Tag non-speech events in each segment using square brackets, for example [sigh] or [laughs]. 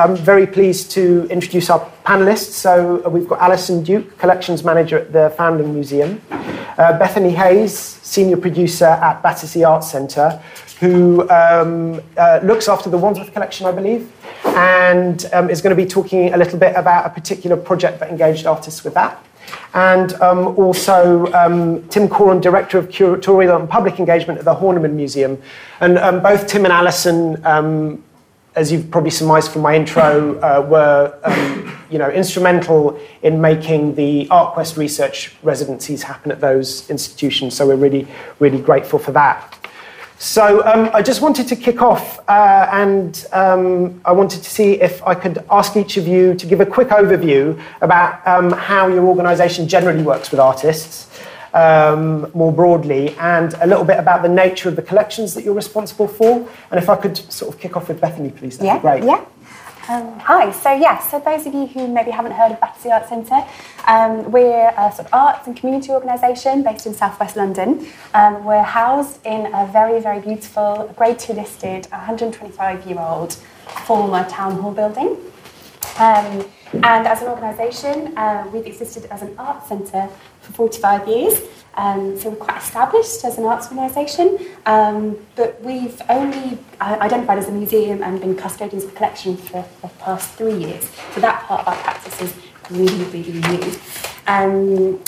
I'm very pleased to introduce our panelists. So uh, we've got Alison Duke, Collections Manager at the Foundling Museum, uh, Bethany Haynes, Senior Producer at Battersea Arts Centre, who um, uh, looks after the Wandsworth Collection, I believe, and um, is going to be talking a little bit about a particular project that engaged artists with that and um, also um, Tim Corum, Director of Curatorial and Public Engagement at the Horniman Museum. And um, both Tim and Alison, um, as you've probably surmised from my intro, uh, were um, you know, instrumental in making the ArtQuest research residencies happen at those institutions. So we're really, really grateful for that. So um, I just wanted to kick off, uh, and um, I wanted to see if I could ask each of you to give a quick overview about um, how your organisation generally works with artists. Um, more broadly, and a little bit about the nature of the collections that you're responsible for. And if I could sort of kick off with Bethany, please, that'd yeah, be great. Yeah. Um, hi, so yeah, so those of you who maybe haven't heard of Battersea Arts Centre, um, we're a sort of arts and community organisation based in southwest London. Um, we're housed in a very, very beautiful, grade two listed, 125 year old former town hall building. Um, and as an organisation, uh, we've existed as an arts centre for 45 years. Um, so we're quite established as an arts organisation, um, but we've only uh, identified as a museum and been custodians of the collection for the past three years. So that part of our practice is really, really new. Um,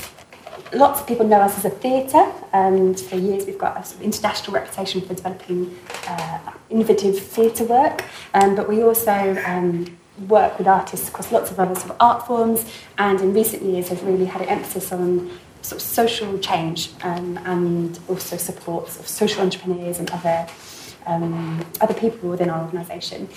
lots of people know us as a theatre, and for years we've got a sort of international reputation for developing uh, innovative theatre work, um, but we also um, work with artists across lots of other sort of art forms, and in recent years have really had an emphasis on sort of social change um, and also supports of social entrepreneurs and other um, other people within our organisation.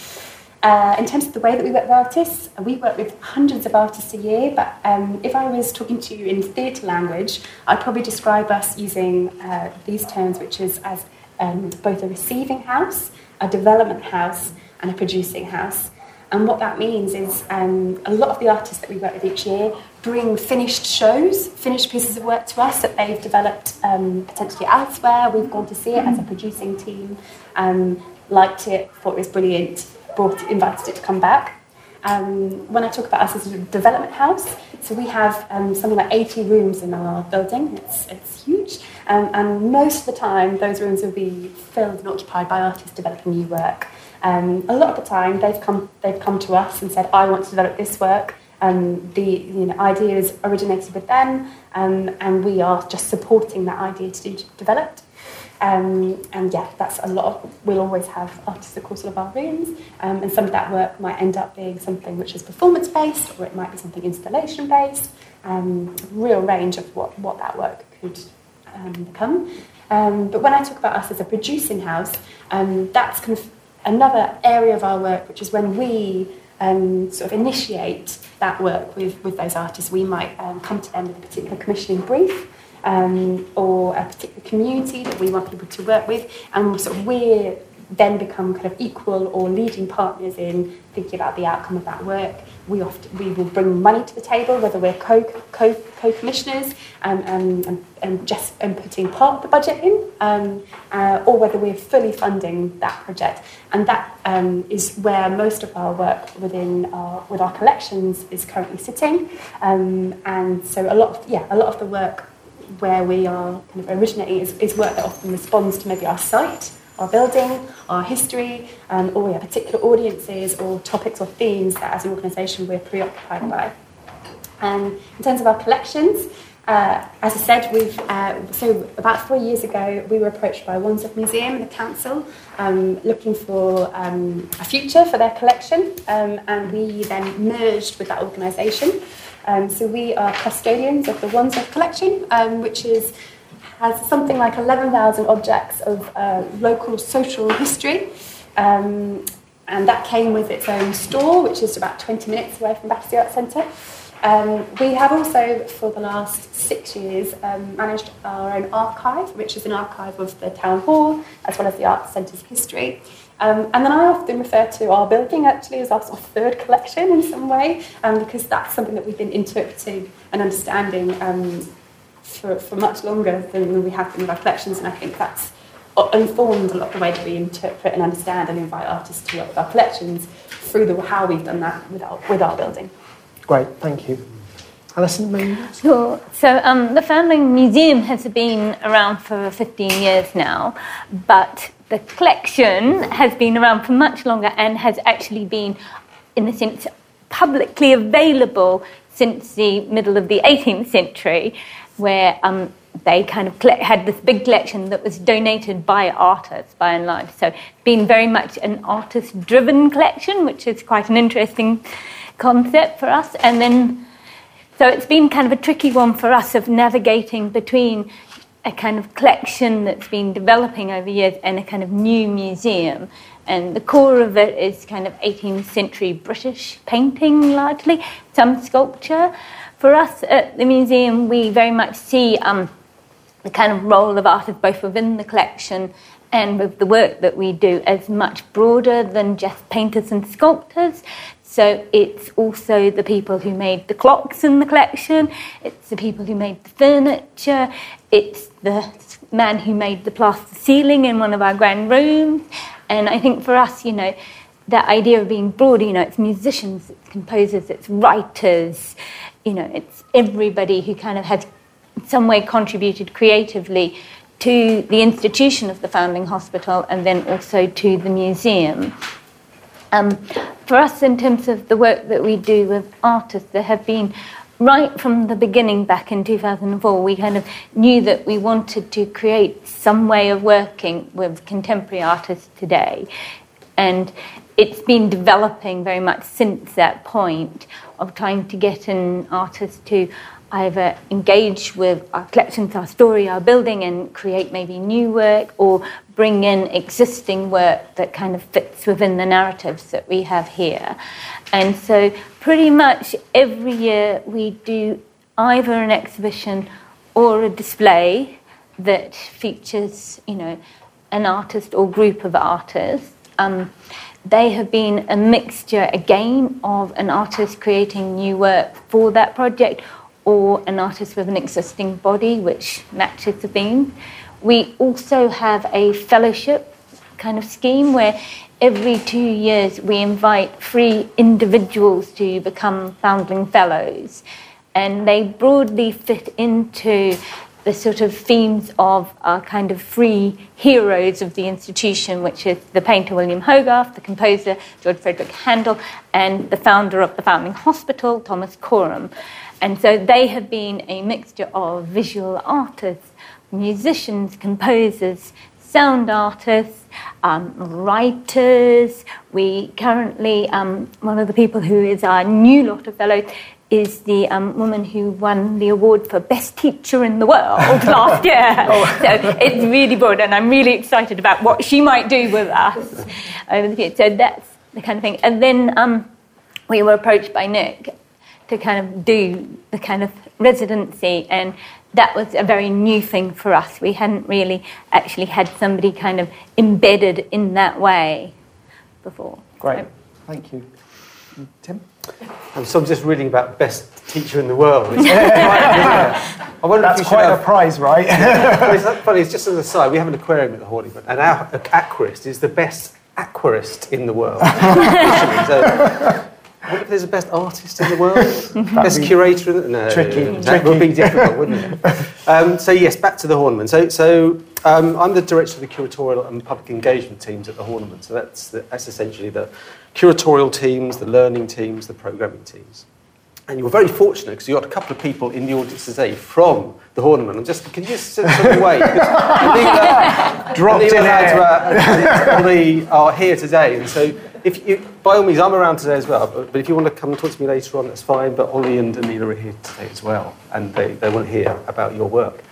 Uh, in terms of the way that we work with artists, we work with hundreds of artists a year, but um, if I was talking to you in theatre language, I'd probably describe us using uh, these terms, which is as um, both a receiving house, a development house, and a producing house. And what that means is um, a lot of the artists that we work with each year bring finished shows, finished pieces of work to us that they've developed um, potentially elsewhere. We've gone to see it as a producing team, um, liked it, thought it was brilliant, brought invited it to come back. Um, when I talk about us as a development house, so we have um, something like 80 rooms in our building. It's, it's huge. Um, and most of the time, those rooms will be filled and occupied by artists developing new work. Um, a lot of the time, they've come, they've come to us and said, I want to develop this work. Um, the you know, ideas originated with them, um, and we are just supporting that idea to be developed. Um, and yeah, that's a lot of, we'll always have artists across all of our rooms, um, and some of that work might end up being something which is performance based, or it might be something installation based, um, real range of what, what that work could um, become. Um, but when I talk about us as a producing house, um, that's kind of another area of our work, which is when we um, sort of initiate that work with, with those artists. We might um, come to them with a particular commissioning brief um, or a particular community that we want people to work with, and sort of we're then become kind of equal or leading partners in thinking about the outcome of that work. We often we will bring money to the table, whether we're co co co commissioners um, and, and, and just and putting part of the budget in, um, uh, or whether we're fully funding that project. And that um, is where most of our work within our with our collections is currently sitting. Um, and so a lot of yeah a lot of the work where we are kind of originating is, is work that often responds to maybe our site our building, our history, um, or yeah, particular audiences or topics or themes that as an organisation we're preoccupied by. Um, in terms of our collections, uh, as I said, we've uh, so about four years ago we were approached by Wandsworth Museum the council um, looking for um, a future for their collection, um, and we then merged with that organisation. Um, so we are custodians of the Wandsworth collection, um, which is has something like 11,000 objects of uh, local social history. Um, and that came with its own store, which is about 20 minutes away from Battersea Arts Centre. Um, we have also, for the last six years, um, managed our own archive, which is an archive of the town hall as well as the Arts Centre's history. Um, and then I often refer to our building actually as our sort of third collection in some way, um, because that's something that we've been interpreting and understanding um, for, for much longer than we have been with our collections, and I think that's informed a lot of the way that we interpret and understand and invite artists to work with our collections through the, how we've done that with our, with our building. Great, thank you. Alison, maybe? Sure. So um, the Foundling Museum has been around for 15 years now, but the collection has been around for much longer and has actually been, in a sense, publicly available since the middle of the 18th century, where um, they kind of had this big collection that was donated by artists by and large. So, been very much an artist driven collection, which is quite an interesting concept for us. And then, so it's been kind of a tricky one for us of navigating between a kind of collection that's been developing over years and a kind of new museum. And the core of it is kind of 18th century British painting largely, some sculpture. For us at the museum, we very much see um, the kind of role of artists both within the collection and with the work that we do as much broader than just painters and sculptors. So it's also the people who made the clocks in the collection, it's the people who made the furniture, it's the man who made the plaster ceiling in one of our grand rooms. And I think for us, you know, that idea of being broad, you know, it's musicians, it's composers, it's writers, you know, it's everybody who kind of has in some way contributed creatively to the institution of the Foundling Hospital and then also to the museum. Um, for us, in terms of the work that we do with artists, there have been right from the beginning back in 2004, we kind of knew that we wanted to create some way of working with contemporary artists today. And it's been developing very much since that point of trying to get an artist to either engage with our collections, our story, our building, and create maybe new work, or bring in existing work that kind of fits within the narratives that we have here. And so, pretty much every year, we do either an exhibition or a display that features, you know, an artist or group of artists. Um, they have been a mixture again of an artist creating new work for that project or an artist with an existing body which matches the theme. We also have a fellowship kind of scheme where every two years we invite three individuals to become Foundling Fellows. And they broadly fit into the sort of themes of our kind of three heroes of the institution, which is the painter William Hogarth, the composer George Frideric Handel, and the founder of the Foundling Hospital, Thomas Coram. And so they have been a mixture of visual artists, musicians, composers, sound artists, um, writers. We currently, um, one of the people who is our new lot of fellows is the um, woman who won the award for best teacher in the world [laughs] last year. oh. So it's really broad, and I'm really excited about what she might do with us over the future. So that's the kind of thing. And then um, we were approached by Nick to kind of do the kind of residency and that was a very new thing for us. We hadn't really actually had somebody kind of embedded in that way before. Great, so. thank you. Tim? Um, so I'm just reading about best teacher in the world. It's I wonder That's if quite have, a prize, right? [laughs] well, it's funny, it's just as a side, we have an aquarium at the Horniman, and our aquarist is the best aquarist in the world. [laughs] so, what if there's a best artist in the world? best curator? No, tricky. That tricky. would be difficult, wouldn't it? [laughs] Um, so yes, back to the Horniman. So, so um, I'm the director of the curatorial and public engagement teams at the Horniman. So that's, the, that's essentially the curatorial teams, the learning teams, the programming teams. And you were very fortunate because you got a couple of people in the audience today from the Horniman. And just can you just sit away? [laughs] Dropped in there. are here today, and so if you, by all means, I'm around today as well. But, but, if you want to come and talk to me later on, that's fine. But Ollie and Anila are here today as well, and they, they want to hear about your work.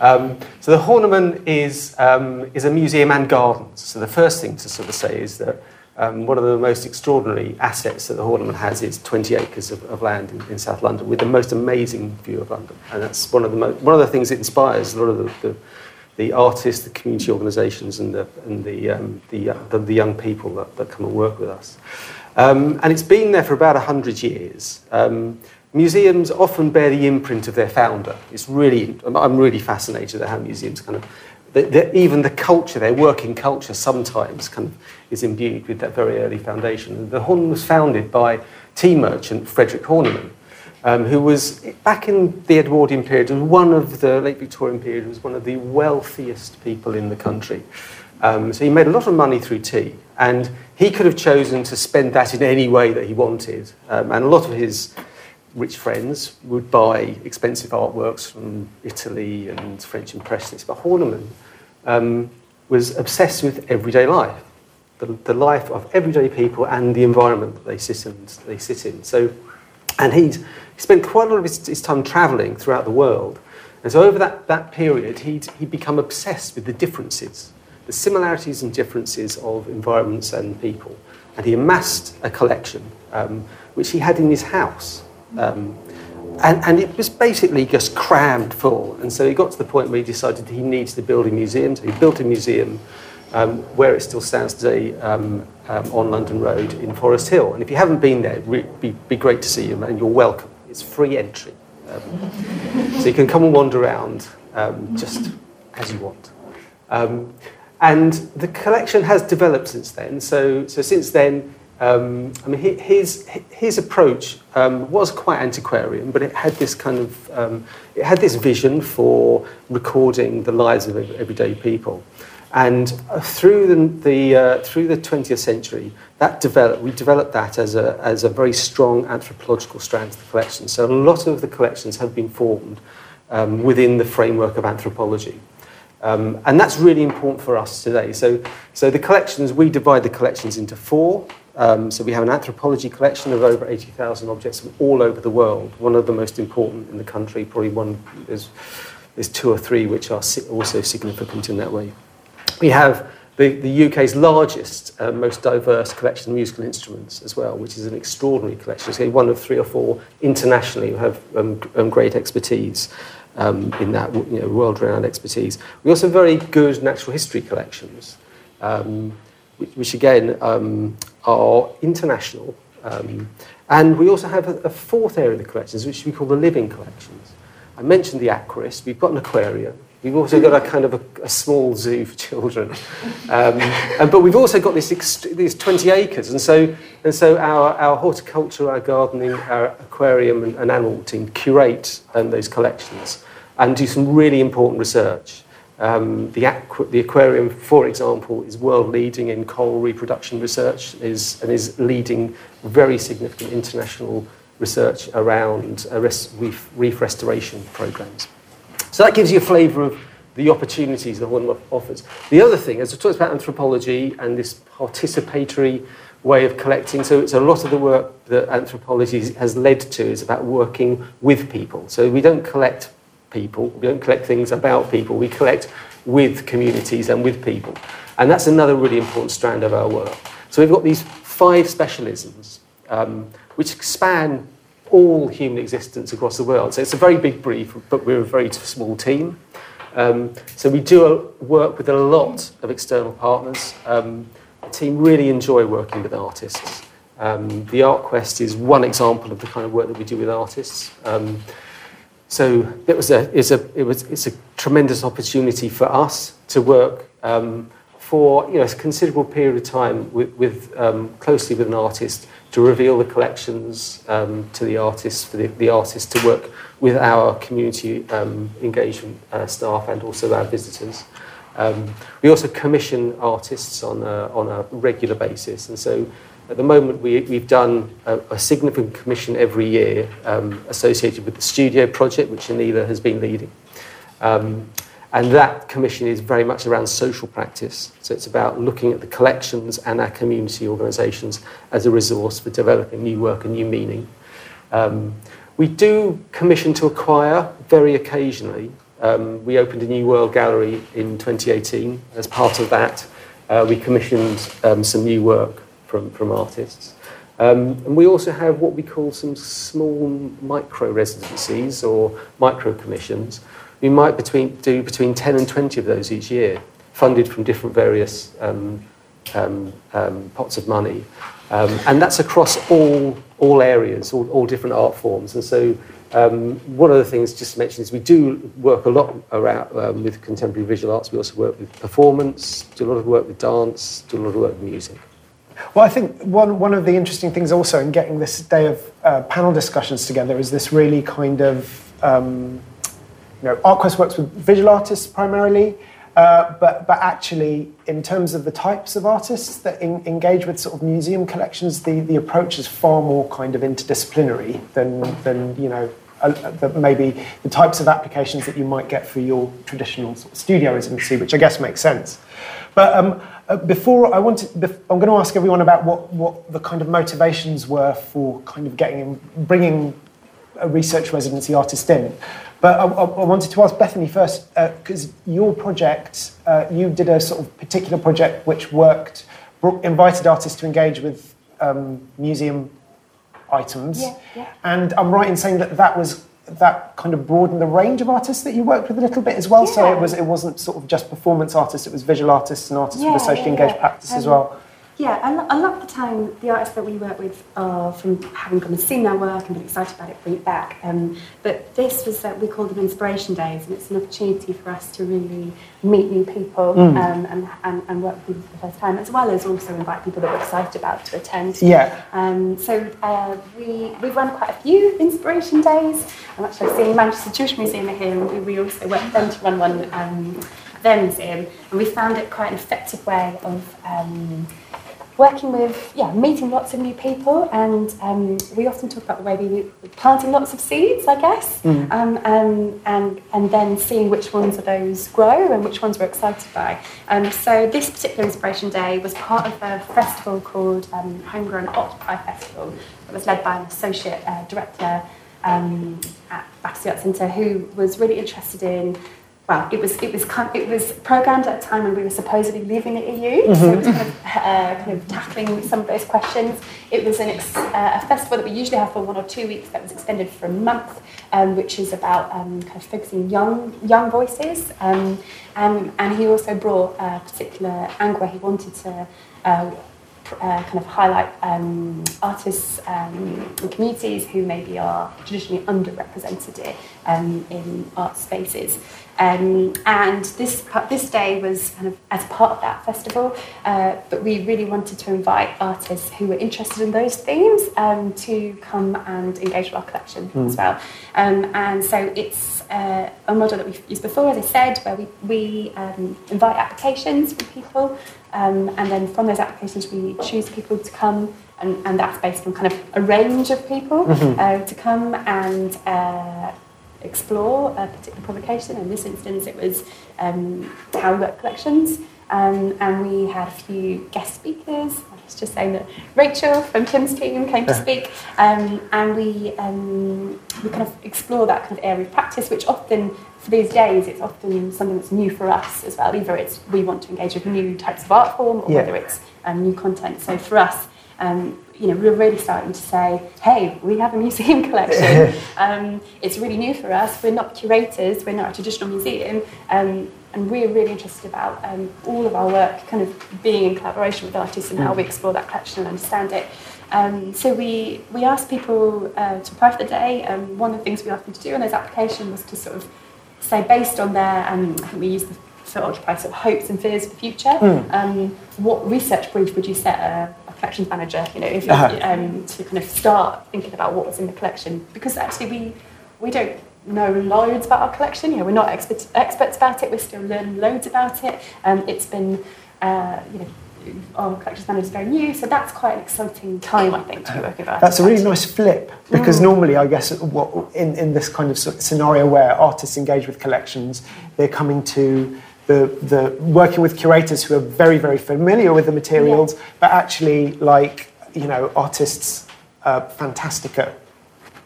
Um, so the Horniman is um, is a museum and gardens. So the first thing to sort of say is that. Um, one of the most extraordinary assets that the Horniman has is 20 acres of, of land in, in, South London with the most amazing view of London. And that's one of the, mo- one of the things that inspires a lot of the, the the artists, the community organisations, and the and the, um, the, uh, the, the young people that, that come and work with us. Um, and it's been there for about hundred years. Um, museums often bear the imprint of their founder. It's really, I'm really fascinated at how museums kind of the, the, even the culture, their working culture, sometimes kind of is imbued with that very early foundation. The Horniman was founded by tea merchant Frederick Horniman, um, who was, back in the Edwardian period, was one of the late Victorian period, was one of the wealthiest people in the country. Um, so he made a lot of money through tea, and he could have chosen to spend that in any way that he wanted. Um, and a lot of his rich friends would buy expensive artworks from Italy and French impressionists, but Horniman um, was obsessed with everyday life, the, the life of everyday people and the environment that they sit in. They sit in. So, and he spent quite a lot of his, his time travelling throughout the world. And so over that, that period, he'd, he'd become obsessed with the differences, the similarities and differences of environments and people. And he amassed a collection, um, which he had in his house. Um, and, and it was basically just crammed full. And so he got to the point where he decided he needs to build a museum. So he built a museum um, where it still stands today um, um, on London Road in Forest Hill. And if you haven't been there, it'd be, be great to see you, and you're welcome. It's free entry. Um, so you can come and wander around um, just as you want. And the collection has developed since then. So, so since then, um, I mean, his, his approach um, was quite antiquarian, but it had this kind of, um, it had this vision for recording the lives of everyday people. And uh, through the, the, uh, through the 20th century, that developed, we developed that as a, as a very strong anthropological strand to the collection. So a lot of the collections have been formed um, within the framework of anthropology. Um, and that's really important for us today. So, so the collections, we divide the collections into four. Um, so we have an anthropology collection of over 80,000 objects from all over the world, one of the most important in the country, probably one, there's, two or three which are also significant in that way. We have the, the UK's largest, uh, most diverse collection of musical instruments as well, which is an extraordinary collection. It's one of three or four internationally who have um, um, great expertise um, in that, you know, world-renowned expertise. We also have very good natural history collections. Um, which, which again um, are international. Um, and we also have a, a, fourth area of the collections, which we call the living collections. I mentioned the aquarist, we've got an aquarium, we've also got a kind of a, a small zoo for children. Um, and, but we've also got this, these 20 acres, and so, and so our, our horticulture, our gardening, our aquarium and, and animal team curate um, those collections and do some really important research. Um, the, aqu- the aquarium, for example, is world leading in coral reproduction research is, and is leading very significant international research around uh, reef, reef restoration programs. So that gives you a flavour of the opportunities that one offers. The other thing, as I talked about anthropology and this participatory way of collecting, so it's a lot of the work that anthropology has led to is about working with people. So we don't collect people. We don't collect things about people. We collect with communities and with people. And that's another really important strand of our work. So we've got these five specialisms um, which span all human existence across the world. So it's a very big brief, but we're a very small team. Um, so we do work with a lot of external partners. Um, the team really enjoy working with artists. Um, the Art Quest is one example of the kind of work that we do with artists. So it was a, a, it was, it's a tremendous opportunity for us to work um, for you know, a considerable period of time with, with um, closely with an artist to reveal the collections um, to the artist, for the, the artist to work with our community um, engagement uh, staff and also our visitors. Um, we also commission artists on a, on a regular basis, and so at the moment, we, we've done a, a significant commission every year um, associated with the studio project, which Anila has been leading. Um, and that commission is very much around social practice. So it's about looking at the collections and our community organisations as a resource for developing new work and new meaning. Um, we do commission to acquire very occasionally. Um, we opened a new World Gallery in 2018. As part of that, uh, we commissioned um, some new work from, from artists. Um, and we also have what we call some small micro residencies or micro commissions. We might between, do between 10 and 20 of those each year, funded from different various um, um, um, pots of money. Um, and that's across all, all areas, all, all different art forms. And so um, one of the things just to mention is we do work a lot around with contemporary visual arts. We also work with performance, do a lot of work with dance, do a lot of work with music. Well, I think one, one of the interesting things also in getting this day of uh, panel discussions together is this really kind of, um, you know, ArtQuest works with visual artists primarily, uh, but, but actually, in terms of the types of artists that in, engage with sort of museum collections, the, the approach is far more kind of interdisciplinary than, than you know, uh, maybe the types of applications that you might get for your traditional sort of studio residency, which I guess makes sense. But um, uh, before I wanted, I'm going to ask everyone about what, what the kind of motivations were for kind of getting bringing a research residency artist in. But I, I wanted to ask Bethany first, because uh, your project, uh, you did a sort of particular project which worked, invited artists to engage with um, museum items. Yeah, yeah. And I'm right in saying that that was that kind of broadened the range of artists that you worked with a little bit as well. Yeah. So it was it wasn't sort of just performance artists; it was visual artists and artists with a socially engaged practice um, as well. Yeah, a lot of the time, the artists that we work with are from having come and seen their work and been excited about it, bring it back. Um, but this was that we call them inspiration days, and it's an opportunity for us to really meet new people mm. um, and, and, and, work with people for the first time, as well as also invite people that we're excited about to attend. Yeah. Um, so uh, we we've run quite a few inspiration days. I'm actually seeing Manchester Jewish Museum here, and we, we also work with them to run one. Um, their museum, and we found it quite an effective way of um, working with, yeah, meeting lots of new people, and um, we often talk about the way we planting lots of seeds, I guess, mm. um, um, and and then seeing which ones of those grow and which ones we're excited by. Um, so this particular inspiration day was part of a festival called um, Homegrown Art Pie Festival. that was led by an associate uh, director um, at Battersea Arts Centre who was really interested in well, it was it was it was programmed at a time when we were supposedly leaving the EU, mm-hmm. so it was kind of, uh, kind of, tackling some of those questions. It was an ex- uh, a festival that we usually have for one or two weeks that was extended for a month, um, which is about um, kind of focusing young young voices. Um, and and he also brought a particular angle where he wanted to. Uh, uh, kind of highlight um, artists um, and communities who maybe are traditionally underrepresented um, in art spaces. Um, and this this day was kind of as part of that festival, uh, but we really wanted to invite artists who were interested in those themes um, to come and engage with our collection mm. as well. Um, and so it's uh, a model that we've used before, as I said, where we, we um, invite applications from people, um, and then from those applications we choose people to come and, and, that's based on kind of a range of people mm-hmm. uh, to come and uh, explore a particular publication. In this instance, it was um, Tower Work Collections. Um, and we had a few guest speakers. Was just saying that Rachel from Tim's team came to speak, um, and we um, we kind of explore that kind of area of practice, which often for these days it's often something that's new for us as well. Either it's we want to engage with new types of art form, or yeah. whether it's um, new content. So for us, um, you know, we're really starting to say, hey, we have a museum [laughs] collection. [laughs] um, it's really new for us. We're not curators, we're not a traditional museum, um, and we're really interested about um, all of our work kind of being in collaboration with artists and how we explore that collection and understand it. Um, so we, we asked people uh, to apply for the day. Um, one of the things we asked them to do in those applications was to sort of say, based on their, um, I think we used the for Occupy sort of hopes and fears for the future, mm. what research brief would you set a, collections manager, you know, if you, uh-huh. um, to kind of start thinking about what was in the collection. Because actually we, we don't know loads about our collection, you know, we're not expert, experts about it, we're still learning loads about it. Um, it's been, uh, you know, our collections manager is very new, so that's quite an exciting time, I think, to be working about. That's a really nice flip because mm. normally, I guess, what, in, in this kind of scenario where artists engage with collections, they're coming to the, the working with curators who are very, very familiar with the materials, yeah. but actually, like, you know, artists are fantastic at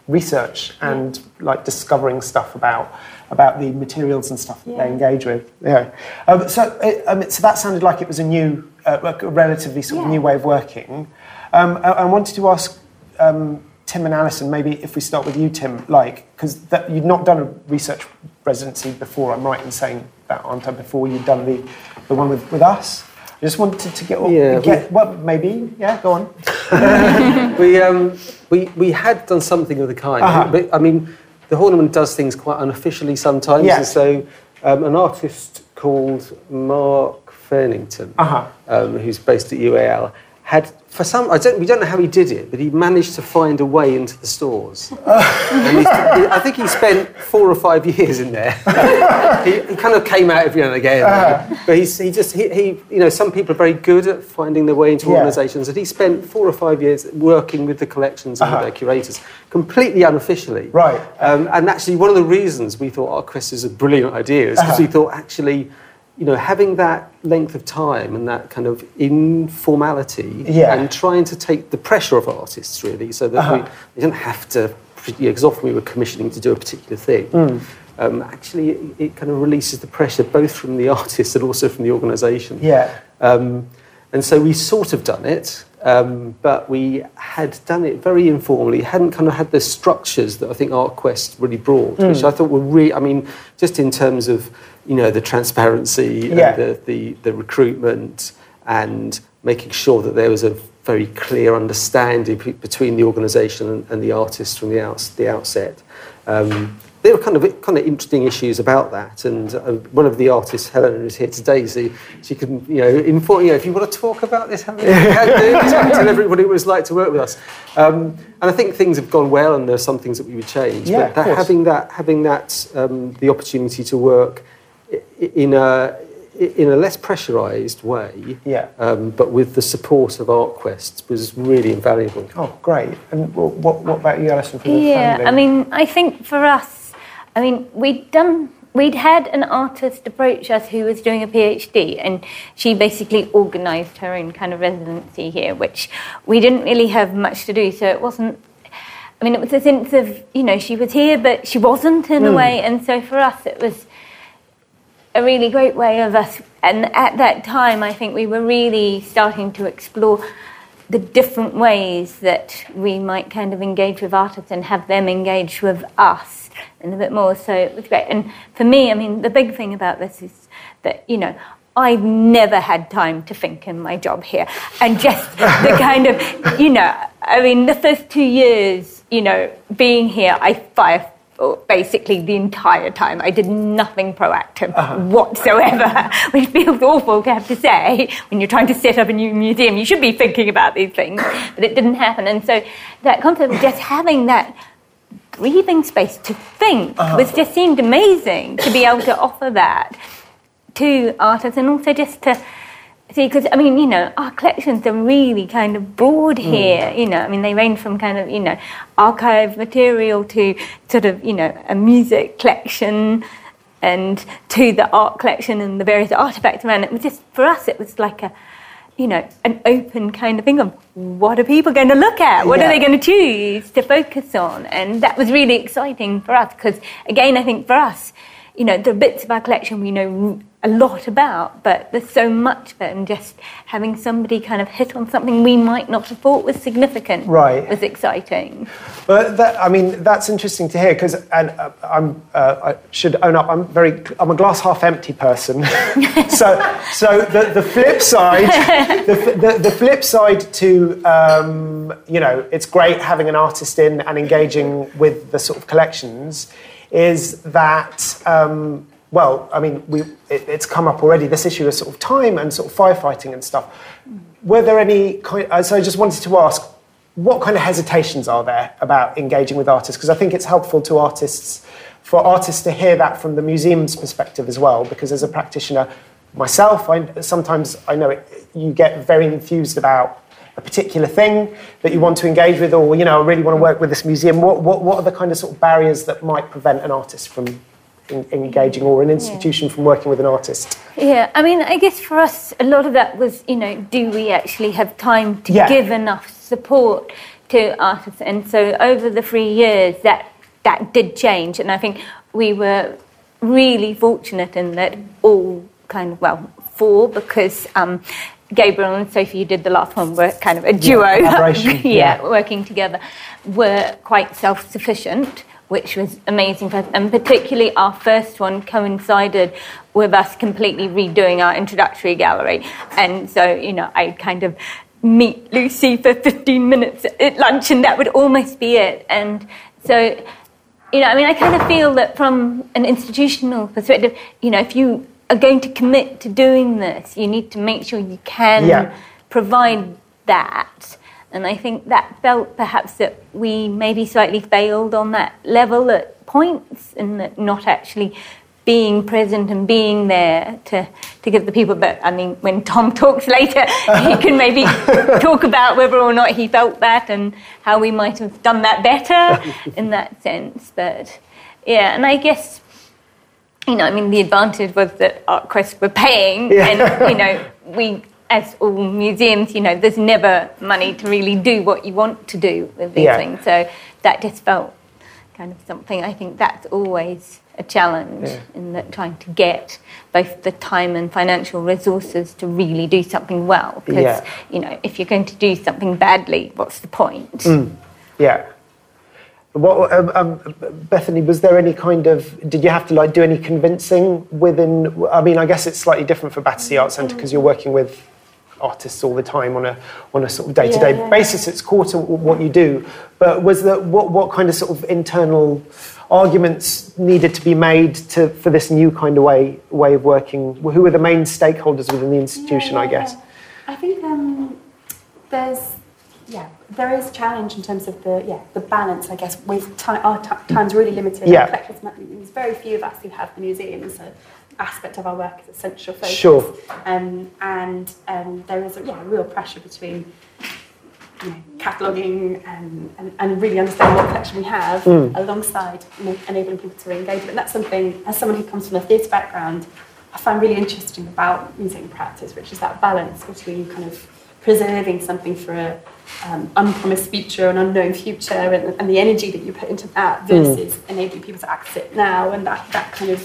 research and like discovering stuff about about the materials and stuff that yeah. they engage with. Yeah. Um, so, it, um, so that sounded like it was a new, uh, a relatively sort yeah. of new way of working. Um, I, I, wanted to ask um, Tim and Alison, maybe if we start with you, Tim, like because you'd not done a research residency before. I'm right in saying that on time before you'd done the, the one with, with us. I just wanted to get, yeah, get well, maybe, yeah, go on. [laughs] we, um, we, we had done something of the kind. Uh-huh. But, I mean, the Horniman does things quite unofficially sometimes. Yeah. And so um, an artist called Mark Fernington, Uh-huh. um, who's based at UAL, had, for some, I don't, we don't know how he did it, but he managed to find a way into the stores. [laughs] and I think he spent four or five years in there. he, he kind of came out every now and again. But he's, he just, he, he, you know, some people are very good at finding their way into Yeah. organisations, and he spent four or five years working with the collections and with their curators, completely unofficially. Right. Um, and actually, one of the reasons we thought ArtQuest is a brilliant idea is because Uh-huh. we thought actually, you know, having that length of time and that kind of informality Yeah. and trying to take the pressure off artists really so that Uh-huh. we, we don't have to, because often we were commissioning to do a particular thing. Mm. Um, actually, it, it kind of releases the pressure both from the [laughs] artist and also from the organisation. Yeah. Um, and so we sort of done it, um, but we had done it very informally, hadn't kind of had the structures that I think ArtQuest really brought, which Mm. I thought were really, I mean, just in terms of, you know, the transparency Yeah. and the, the, the recruitment and making sure that there was a very clear understanding be- between the organisation and, the artist from the, outs, the outset. Um, there were kind of kind of interesting issues about that, and uh, one of the artists, Helena, is here today, so she can, you know, inform. You know, if you want to talk about this, Helena, you. [laughs] Tell tell everybody what it was like to work with us. Um, and I think things have gone well, and there are some things that we would change. Yeah, but that, having that, having that, um, the opportunity to work in a in a less pressurised way, Yeah. um, but with the support of ArtQuest was really invaluable. Oh, great. And what, what about you, Alison? From the Yeah, family? I mean, I think for us, I mean, we'd done, we'd had an artist approach us who was doing a PhD, and she basically organised her own kind of residency here, which we didn't really have much to do, so it wasn't. I mean, it was a sense of, you know, she was here, but she wasn't in a way, and so for us, it was a really great way of us. And at that time, I think we were really starting to explore the different ways that we might kind of engage with artists and have them engage with us and a bit more. So it was great. And for me, I mean, the big thing about this is that, you know, I've never had time to think in my job here. And just [laughs] the kind of, you know, I mean, the first two years, you know, being here, I fire basically the entire time. I did nothing proactive uh-huh. whatsoever, [laughs] which feels awful to have to say when you're trying to set up a new museum. You should be thinking about these things, but it didn't happen. And so that concept of just having that breathing space to think uh-huh. was just seemed amazing to be able to offer that to artists and also just to see because I mean you know our collections are really kind of broad mm. here you know I mean they range from kind of you know archive material to sort of you know a music collection and to the art collection and the various artifacts around it. It was just for us it was like a you know an open kind of thing of what are people going to look at what Yeah. are they going to choose to focus on and that was really exciting for us because again I think for us you know, the bits of our collection we know a lot about, but there's so much of it, and just having somebody kind of hit on something we might not have thought was significant Right. was exciting. But that, I mean, that's interesting to hear because, and uh, I'm, uh, I should own up, I'm very, I'm a glass half empty person. [laughs] so, so the, the flip side, [laughs] the, the, the flip side to, um, you know, it's great having an artist in and engaging with the sort of collections, is that. Um, well, I mean, we, it, it's come up already. This issue of sort of time and sort of firefighting and stuff. Were there any kind? So I just wanted to ask, what kind of hesitations are there about engaging with artists? Because I think it's helpful to artists, for artists to hear that from the museum's perspective as well. Because as a practitioner myself, I, sometimes I know it, you get very enthused about a particular thing that you want to engage with, or you know, I really want to work with this museum. What, what, what are the kind of sort of barriers that might prevent an artist from en- engaging, or an institution from working with an artist? Yeah, I mean, I guess for us, a lot of that was, you know, do we actually have time to Yeah. give enough support to artists? And so over the three years, that that did change, and I think we were really fortunate in that all kind of well four because. Um, Gabriel and Sophie, who did the last one, were kind of a duo. [laughs] yeah, yeah. working together, were quite self sufficient, which was amazing for us. And particularly our first one coincided with us completely redoing our introductory gallery. And so, you know, I kind of meet Lucy for 15 minutes at lunch, and that would almost be it. And so, you know, I mean, I kind of feel that from an institutional perspective, you know, if you are going to commit to doing this, you need to make sure you can Yeah. provide that. And I think that felt perhaps that we maybe slightly failed on that level at points, and that not actually being present and being there to, to give the people. But I mean, when Tom [laughs] talks later, he [laughs] can maybe talk about whether or not he felt that and how we might have done that better [laughs] in that sense. But yeah, and I guess you know, I mean, the advantage was that ArtQuest were paying, Yeah. and you know, we, as all museums, you know, there's never money to really do what you want to do with these Yeah. things. So that just felt kind of something. I think that's always a challenge Yeah. in that trying to get both the time and financial resources to really do something well. Because Yeah. you know, if you're going to do something badly, what's the point? Mm. Yeah. What, um, um, Bethany, was there any kind of? Did you have to like do any convincing within? I mean, I guess it's slightly different for Battersea Art Centre because you're working with artists all the time on a on a sort of day to day basis. It's core to what you do. But was that what what kind of sort of internal arguments needed to be made to for this new kind of way way of working? Who were the main stakeholders within the institution? I Yeah, guess. yeah. I think um, there's yeah there is a challenge in terms of the yeah the balance I guess with time our ti time's really limited. Yeah. Collectors, there's very few of us who have the museum an aspect of our work is essential focus. Sure. Um, and um, there is a yeah real pressure between you know, cataloguing and, and, and really understanding what collection we have Mm. alongside you know, enabling people to engage. But that's something, as someone who comes from a theatre background, I find really interesting about museum practice, which is that balance between kind of preserving something for an um, unpromised future, an unknown future, and, and the energy that you put into that versus enabling people to access it now, and that, that kind of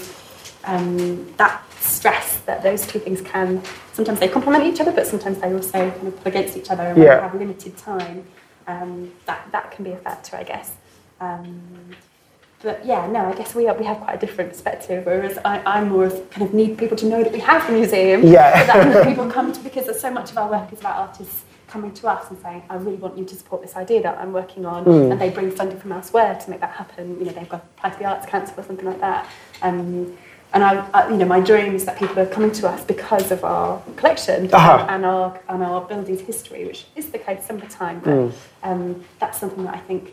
um, that stress that those two things can sometimes they complement each other, but sometimes they also kind of pull against each other. And when Yeah. you have limited time, um, that that can be a factor, I guess. Um, but yeah, no, I guess we are, we have quite a different perspective. Whereas I, I'm more of kind of need people to know that we have the museum. Yeah. So that [laughs] people come to because so much of our work is about artists coming to us and saying, I really want you to support this idea that I'm working on, Mm. and they bring funding from elsewhere to make that happen. You know, they've got applied to the Arts Council or something like that. Um, and I, I, you know, my dream is that people are coming to us because of our collection Uh-huh. and, and our and our building's history, which is the case some of the time. But Mm. um, that's something that I think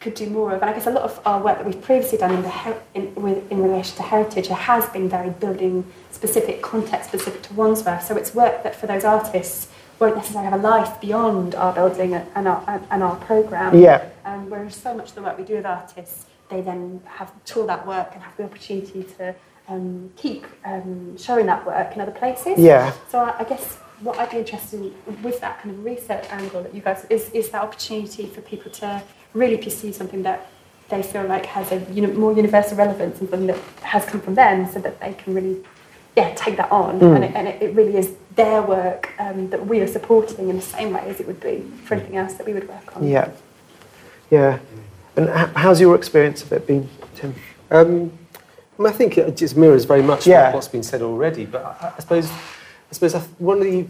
could do more of. And I guess a lot of our work that we've previously done in, the her- in, with, in relation to heritage has been very building specific, context specific to Wandsworth. So it's work that for those artists won't necessarily have a life beyond our building and our, and, and our programme. Yeah. Um, whereas so much of the work we do with artists, they then have tour that work and have the opportunity to um, keep um, showing that work in other places. Yeah. So I, I guess what I'd be interested in with that kind of research angle that you guys is is that opportunity for people to really pursue something that they feel like has a uni- more universal relevance and something that has come from them, so that they can really yeah take that on Mm. and, it, and it, it really is their work um, that we are supporting in the same way as it would be for anything else that we would work on. Yeah. Yeah. And how's your experience of it been, Tim? Um, I think it just mirrors very much Yeah. what's been said already. But I, I suppose, I suppose one of the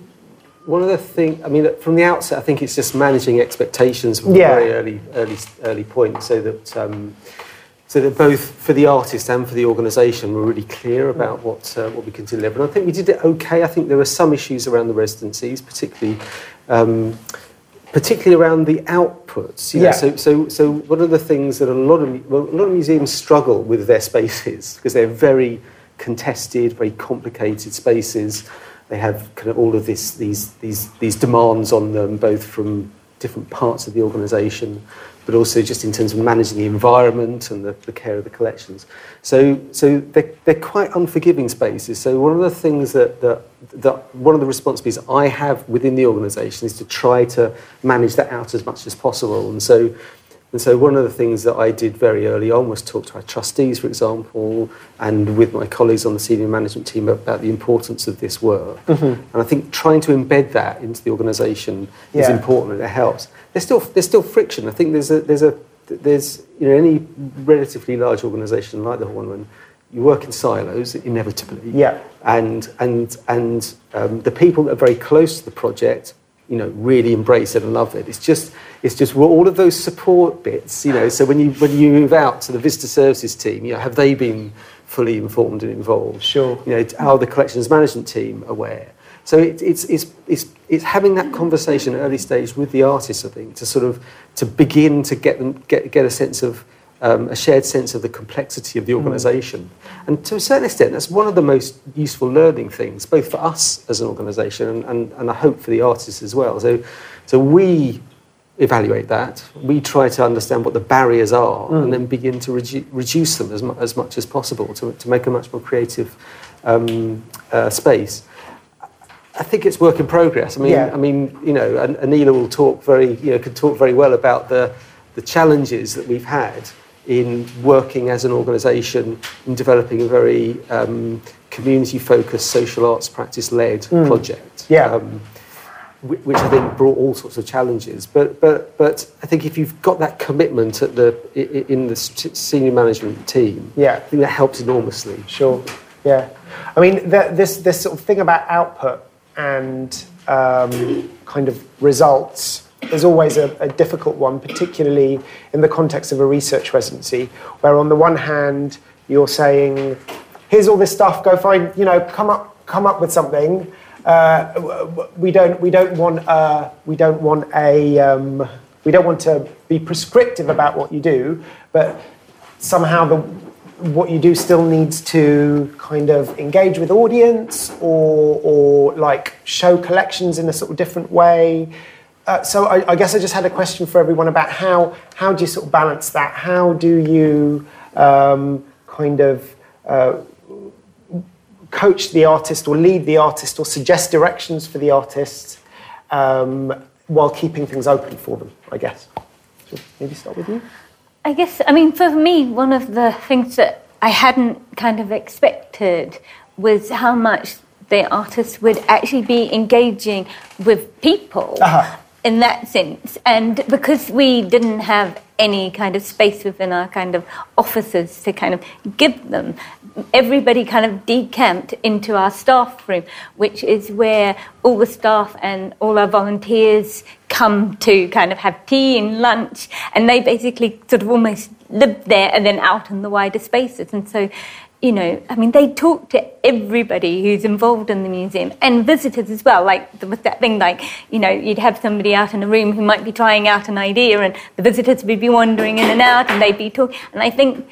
one of the thing. I mean, from the outset, I think it's just managing expectations from Yeah. a very early, early, early point, so that um, so that both for the artist and for the organisation, we're really clear about what uh, what we can deliver. And I think we did it okay. I think there were some issues around the residencies, particularly. Um, particularly around the outputs. You know, Yeah. so, so, so one of the things that a lot of well, a lot of museums struggle with their spaces [laughs] because they're very contested, very complicated spaces. They have kind of all of this, these, these, these demands on them, both from different parts of the organisation, but also just in terms of managing the environment and the, the care of the collections. So, so they're, they're quite unforgiving spaces. So one of the things that, that, that one of the responsibilities I have within the organisation is to try to manage that out as much as possible. And so, and so one of the things that I did very early on was talk to our trustees, for example, and with my colleagues on the senior management team about the importance of this work. Mm-hmm. And I think trying to embed that into the organisation is important and it helps. There's still, there's still friction. I think there's a, there's a, there's, you know, any relatively large organisation like the Horniman, you work in silos inevitably. Yeah. And, and, and um, the people that are very close to the project you know, really embrace it and love it. It's just, it's just all of those support bits, you know. So when you when you move out to the visitor services team, you know, have they been fully informed and involved? Sure. You know, are the collections management team aware? So it, it's, it's, it's, it's having that conversation at early stage with the artists, I think, to sort of to begin to get them get, get a sense of um, a shared sense of the complexity of the organisation. Mm. And to a certain extent, that's one of the most useful learning things, both for us as an organisation and, and, and I hope for the artists as well. So, so we evaluate that, we try to understand what the barriers are mm. and then begin to redu- reduce them as, mu- as much as possible to, to make a much more creative um, uh, space. I think it's work in progress. I mean, yeah. I mean, you know, Anila will talk very, you know, could talk very well about the, the challenges that we've had in working as an organisation in developing a very um, community-focused social arts practice-led mm. project. Yeah. Um, which I think brought all sorts of challenges. But, but, but I think if you've got that commitment at the, in the senior management team, yeah. I think that helps enormously. Sure, yeah. I mean, the, this, this sort of thing about output and um, kind of results is always a, a, difficult one, particularly in the context of a research residency, where on the one hand you're saying, "Here's all this stuff. Go find, you know, come up, come up with something." Uh, we don't, we don't want, uh, we don't want a, um, we don't want to be prescriptive about what you do, but somehow the what you do still needs to kind of engage with audience or, or like show collections in a sort of different way. Uh, so I, I, guess I just had a question for everyone about how how do you sort of balance that? How do you um, kind of uh, coach the artist or lead the artist or suggest directions for the artist um, while keeping things open for them? I guess. Should maybe start with you. I guess I mean for me one of the things that I hadn't kind of expected was how much the artists would actually be engaging with people. Uh-huh in that sense. And because we didn't have any kind of space within our kind of offices to kind of give them, everybody kind of decamped into our staff room, which is where all the staff and all our volunteers come to kind of have tea and lunch. And they basically sort of almost live there and then out in the wider spaces. And so you know, I mean, they talk to everybody who's involved in the museum and visitors as well. Like there was that thing, like you know, you'd have somebody out in a room who might be trying out an idea, and the visitors would be wandering in and out, and they'd be talking. And I think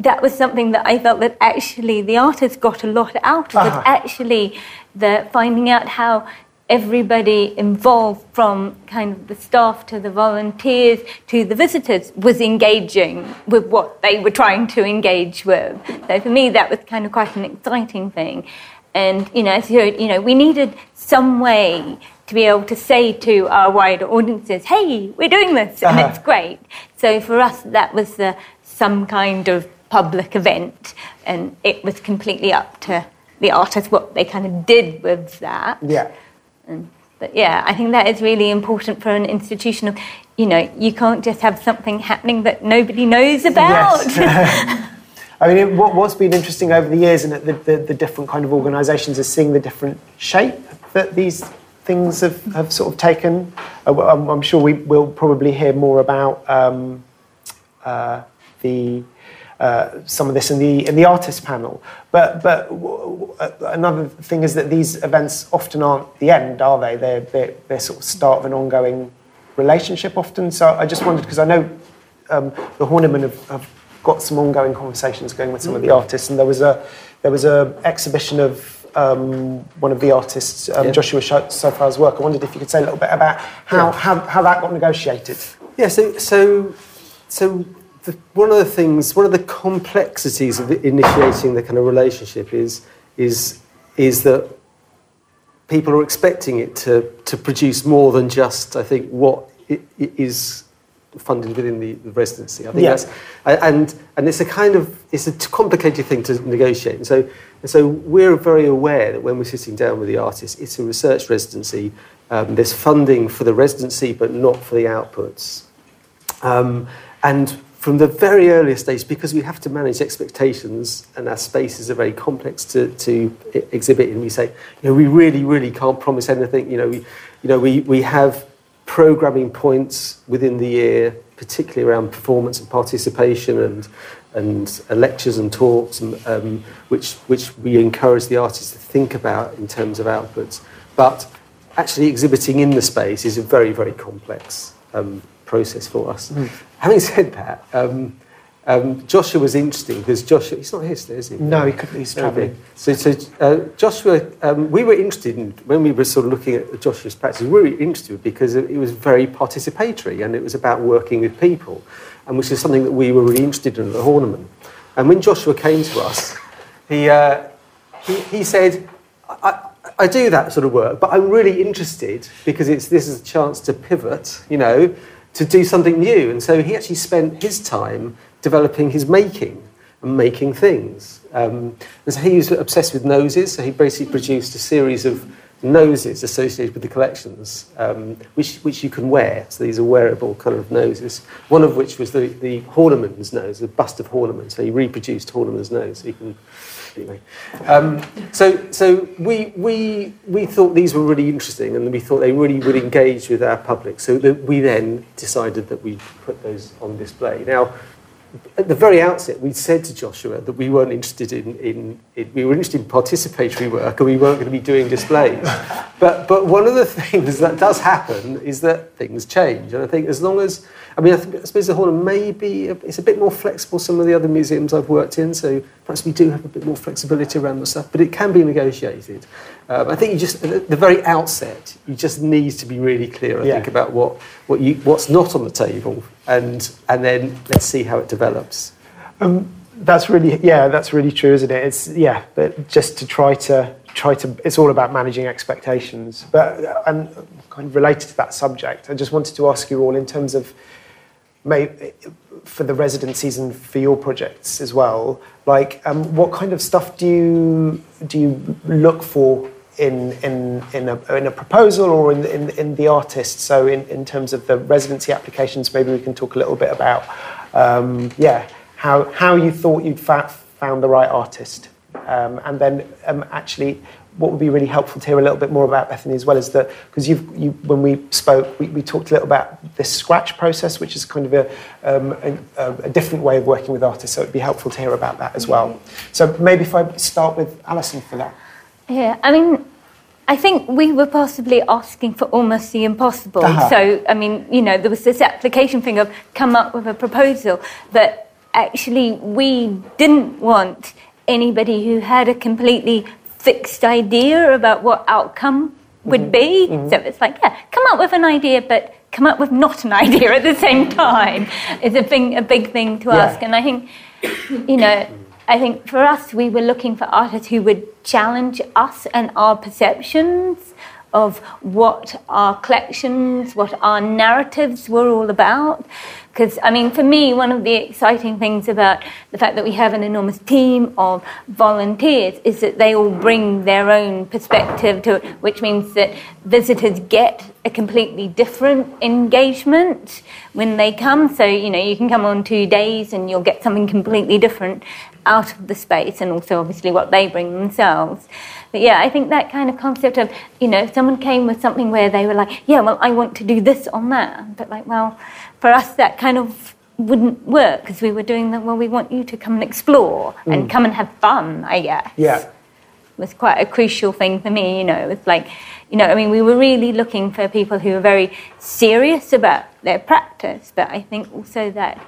that was something that I felt that actually the artists got a lot out of uh-huh. Actually, the finding out how everybody involved from kind of the staff to the volunteers to the visitors was engaging with what they were trying to engage with. So for me, that was kind of quite an exciting thing. And, you know, as you heard, you know, we needed some way to be able to say to our wider audiences, hey, we're doing this, and uh-huh. it's great. So for us, that was the, some kind of public event, and it was completely up to the artists what they kind of did with that. Yeah. And, but yeah, I think that is really important for an institution of, you know, you can't just have something happening that nobody knows about. Yes. [laughs] [laughs] I mean, it, what, has been interesting over the years and the, the, the, different kind of organisations is seeing the different shape that these things have, have sort of taken. Uh, I'm, I'm, sure we will probably hear more about um, uh, the uh, some of this in the in the artist panel. But but w- w- another thing is that these events often aren't the end, are they? They're, they're, they're sort of start of an ongoing relationship often. So I just wondered because I know um, the Horniman have, have, got some ongoing conversations going with some of the mm. artists, and there was a there was a exhibition of um, one of the artists, um, yeah. Joshua Sofaer's work. I wondered if you could say a little bit about how, yeah. how, how that got negotiated. Yeah, so so so the, one of the things, one of the complexities of initiating the kind of relationship is, is, is that people are expecting it to, to produce more than just, I think, what it, it is funded within the, the residency. I think yeah. that's, and, and it's a kind of, it's a complicated thing to negotiate. And so, and so we're very aware that when we're sitting down with the artist, it's a research residency. Um, there's funding for the residency, but not for the outputs. Um, and from the very earliest days, because we have to manage expectations and our spaces are very complex to, to exhibit, and we say, you know, we really, really can't promise anything. You know, we, you know, we, we have programming points within the year, particularly around performance and participation and, and lectures and talks, and, um, which, which we encourage the artists to think about in terms of outputs. But actually exhibiting in the space is a very, very complex um, process for us. Mm. Having said that, um, um, Joshua was interesting because Joshua, he's not here today, is he? No, he couldn't, he's travelling. So, so uh, Joshua, um, we were interested in, when we were sort of looking at Joshua's practice, we were interested because it was very participatory and it was about working with people, and which is something that we were really interested in at Horniman. And when Joshua came to us, he, uh, he, he said, I, I do that sort of work, but I'm really interested because it's, this is a chance to pivot, you know, to do something new. And so he actually spent his time developing his making and making things. Um, and so he was obsessed with noses, so he basically produced a series of noses associated with the collections, um, which, which you can wear. So these are wearable kind of noses. One of which was the, the Horniman's nose, the bust of Horniman. So he reproduced Horniman's nose. So you can anyway. Um, so so we, we, we thought these were really interesting and we thought they really would engage with our public. So we then decided that we'd put those on display. Now, at the very outset, we said to Joshua that we weren't interested in, in, in, we were interested in participatory work and we weren't going to be doing displays. [laughs] but, but one of the things that does happen is that things change. And I think as long as, I mean, I, think, I suppose the Horn maybe it's a bit more flexible some of the other museums I've worked in, so perhaps we do have a bit more flexibility around the stuff, but it can be negotiated. Um, I think you just, at the very outset, you just need to be really clear, I yeah. think, about what, what you, what's not on the table, and, and then let's see how it develops. Um, that's really, yeah, that's really true, isn't it? It's, yeah, but just to try to, try to, it's all about managing expectations. But, and kind of related to that subject, I just wanted to ask you all in terms of, maybe, for the residencies and for your projects as well, like um, what kind of stuff do you do you look for in in in a, in a proposal or in, in in the artist? So in in terms of the residency applications, maybe we can talk a little bit about um, yeah how how you thought you'd fa- found the right artist, um, and then um, actually what would be really helpful to hear a little bit more about Bethany as well is that because you've you, when we spoke we, we talked a little about this scratch process which is kind of a, um, a, a, different way of working with artists. So it'd be helpful to hear about that as well. So maybe if I start with Alison for that yeah I mean I think we were possibly asking for almost the impossible uh-huh. so I mean you know there was this application thing of come up with a proposal but actually we didn't want anybody who had a completely fixed idea about what outcome would mm-hmm. be. Mm-hmm. So it's like, yeah, come up with an idea, but come up with not an [laughs] idea at the same time is a thing, a big thing to yeah. ask. And I think, you know, I think for us, we were looking for artists who would challenge us and our perceptions of what our collections, what our narratives were all about. Because, I mean, for me, one of the exciting things about the fact that we have an enormous team of volunteers is that they all bring their own perspective to it, which means that visitors get a completely different engagement when they come. So, you know, you can come on two days and you'll get something completely different out of the space and also, obviously, what they bring themselves. But yeah, I think that kind of concept of, you know, if someone came with something where they were like, yeah, well, I want to do this on that, but like, well, for us, that kind of wouldn't work because we were doing that. Well, we want you to come and explore mm. and come and have fun. I guess. Yeah. It was quite a crucial thing for me. You know, it was like, you know, I mean, we were really looking for people who were very serious about their practice, but I think also that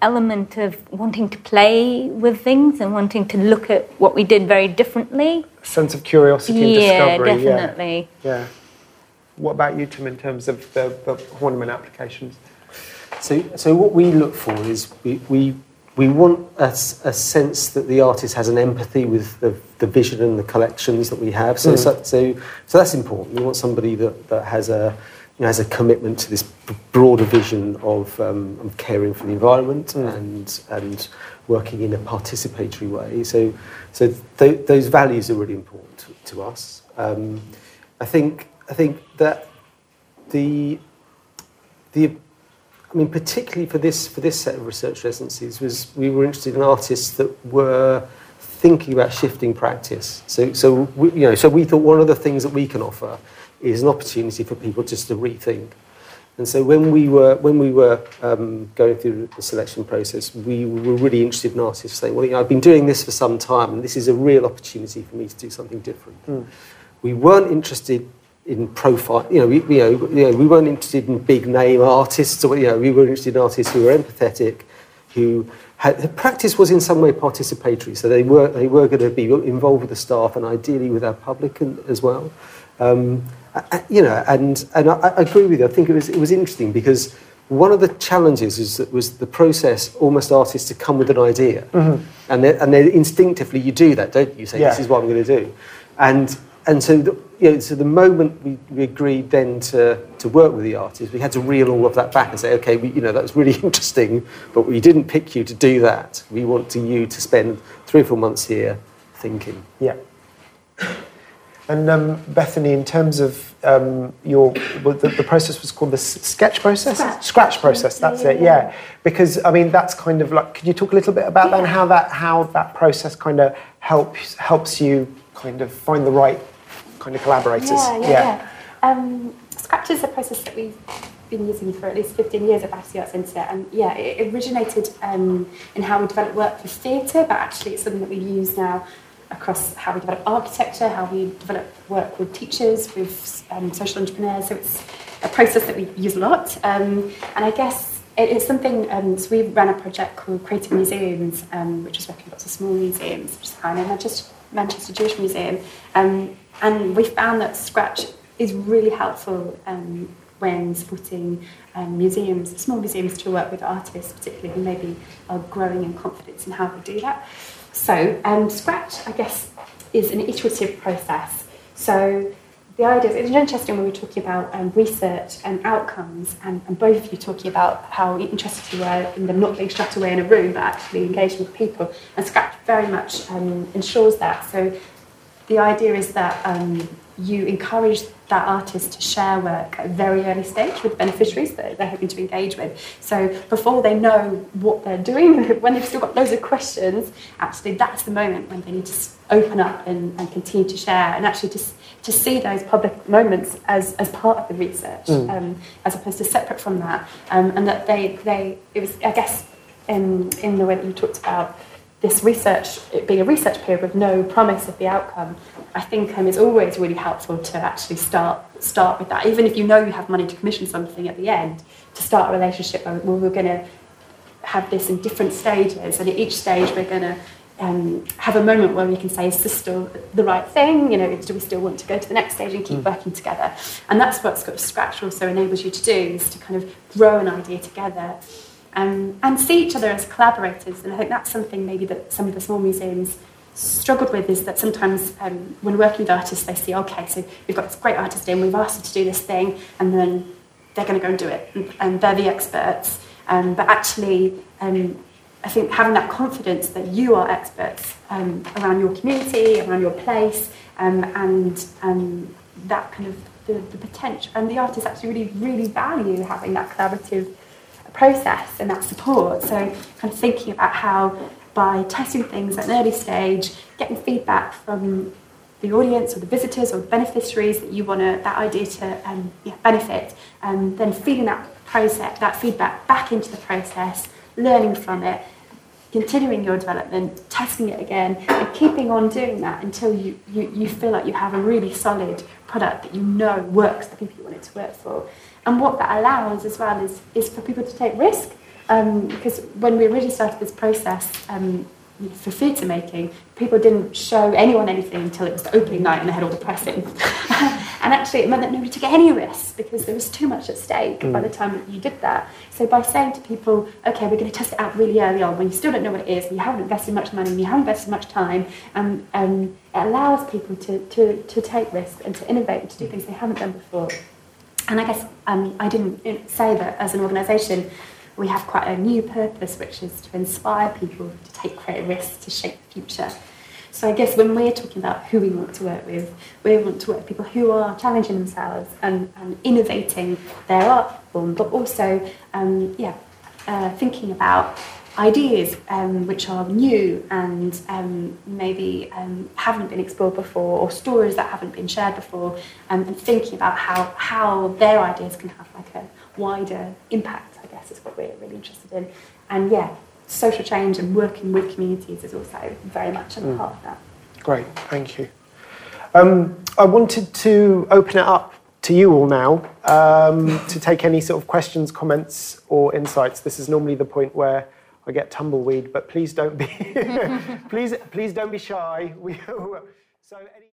element of wanting to play with things and wanting to look at what we did very differently. A sense of curiosity yeah, and discovery. Definitely. Yeah. yeah. What about you, Tim, in terms of the, the Horniman applications? So, so what we look for is we, we, we want a, a sense that the artist has an empathy with the, the vision and the collections that we have. So, mm. so, so, so, that's important. We want somebody that, that has a you know, has a commitment to this broader vision of, um, of caring for the environment mm. and and working in a participatory way. So, so th- those values are really important to, to us. Um, I think I think that the the I mean, particularly for this for this set of research residencies, was we were interested in artists that were thinking about shifting practice. So, so we, you know, so we thought one of the things that we can offer is an opportunity for people just to rethink. And so when we were when we were um, going through the selection process, we were really interested in artists saying, "Well, you know, I've been doing this for some time, and this is a real opportunity for me to do something different." Mm. We weren't interested in profile. You know, we, you know, you know, we weren't interested in big name artists. Or, you know, we were interested in artists who were empathetic, who had, the practice was in some way participatory. So they were they were going to be involved with the staff and ideally with our public and, as well. Um, I, you know, and and I, I, agree with you. I think it was it was interesting because one of the challenges is that was the process almost artists to come with an idea, mm-hmm. and they, and they instinctively you do that, don't you? You say yeah. this is what I'm going to do, and and so, the, you know, so the moment we, we agreed then to, to work with the artist, we had to reel all of that back and say, okay, we, you know, that was really [laughs] interesting, but we didn't pick you to do that. We want to, you to spend three or four months here thinking. Yeah. And um, Bethany, in terms of um, your, well, the, the, process was called the sketch process? Scratch, Scratch process, that's yeah, it, yeah. yeah. Because, I mean, that's kind of like, could you talk a little bit about yeah. that and how that, how that process kind of helps, helps you kind of find the right kind of collaborators. Yeah, yeah. yeah. Um, Scratch is a process that we've been using for at least 15 years at Battersea Arts Centre, and yeah, it originated um, in how we develop work for theatre, but actually it's something that we use now across how we develop architecture, how we develop work with teachers, with um, social entrepreneurs. So it's a process that we use a lot, um, and I guess it is something. Um, so we ran a project called Creative Museums, um, which is working with lots of small museums, which is kind of Manchester, Manchester Jewish Museum. Um, and we found that Scratch is really helpful um, when supporting um, museums, small museums, to work with artists, particularly who maybe are growing in confidence in how to do that. So, um, Scratch, I guess, is an iterative process. So, the idea is it's interesting when we're talking about um, research and outcomes, and, and, both of you talking about how interested you were in them not being shut away in a room, but actually engaging with people. And Scratch very much um, ensures that. So the idea is that um, you encourage that artist to share work at a very early stage with beneficiaries that they're hoping to engage with. So before they know what they're doing, [laughs] when they've still got loads of questions, actually that's the moment when they need to open up and, and continue to share and actually to, to see those public moments as, as part of the research mm. um, as opposed to separate from that. Um, and that they, they, it was, I guess, in, in the way that you talked about this research, it being a research period with no promise of the outcome, I think um, it's always really helpful to actually start start with that. Even if you know you have money to commission something at the end, to start a relationship where we're going to have this in different stages, and at each stage we're going to um, have a moment where we can say, is this still the right thing? You know, do we still want to go to the next stage and keep mm. working together? And that's what Scratch also enables you to do, is to kind of grow an idea together um, and see each other as collaborators. And I think that's something maybe that some of the small museums struggled with is that sometimes um, when working with artists, they see, okay, so we've got this great artist in, we've asked them to do this thing, and then they're going to go and do it, and, and they're the experts. Um, but actually, um, I think having that confidence that you are experts um, around your community, around your place, um, and um, that kind of the, the potential, and the artists actually really, really value having that collaborative process and that support. So, kind of thinking about how by testing things at an early stage, getting feedback from the audience or the visitors or beneficiaries that you want to, that idea to um, yeah, benefit, and then feeding that process, that feedback back into the process, learning from it, continuing your development, testing it again, and keeping on doing that until you, you, you feel like you have a really solid product that you know works the people you want it to work for. And what that allows as well is, is for people to take risk. Um, because when we originally started this process um, for theatre making, people didn't show anyone anything until it was the opening night and they had all the press in. [laughs] and actually, it meant that nobody took any risks because there was too much at stake mm. by the time that you did that. So, by saying to people, okay, we're going to test it out really early on when you still don't know what it is, and you haven't invested much money, and you haven't invested much time, and um, it allows people to, to, to take risks and to innovate and to do things they haven't done before. And I guess um, I didn't say that as an organisation, we have quite a new purpose, which is to inspire people to take creative risks to shape the future. So I guess when we're talking about who we want to work with, we want to work with people who are challenging themselves and, and innovating their art form, but also, um, yeah, uh, thinking about ideas um, which are new and um, maybe um, haven't been explored before or stories that haven't been shared before um, and thinking about how, how their ideas can have like a wider impact I guess is what we're really interested in. And yeah social change and working with communities is also very much a part of that. Great, thank you. Um, I wanted to open it up to you all now um, to take any sort of questions, comments, or insights. This is normally the point where I get tumbleweed, but please don't be [laughs] please please don't be shy. [laughs] We, so any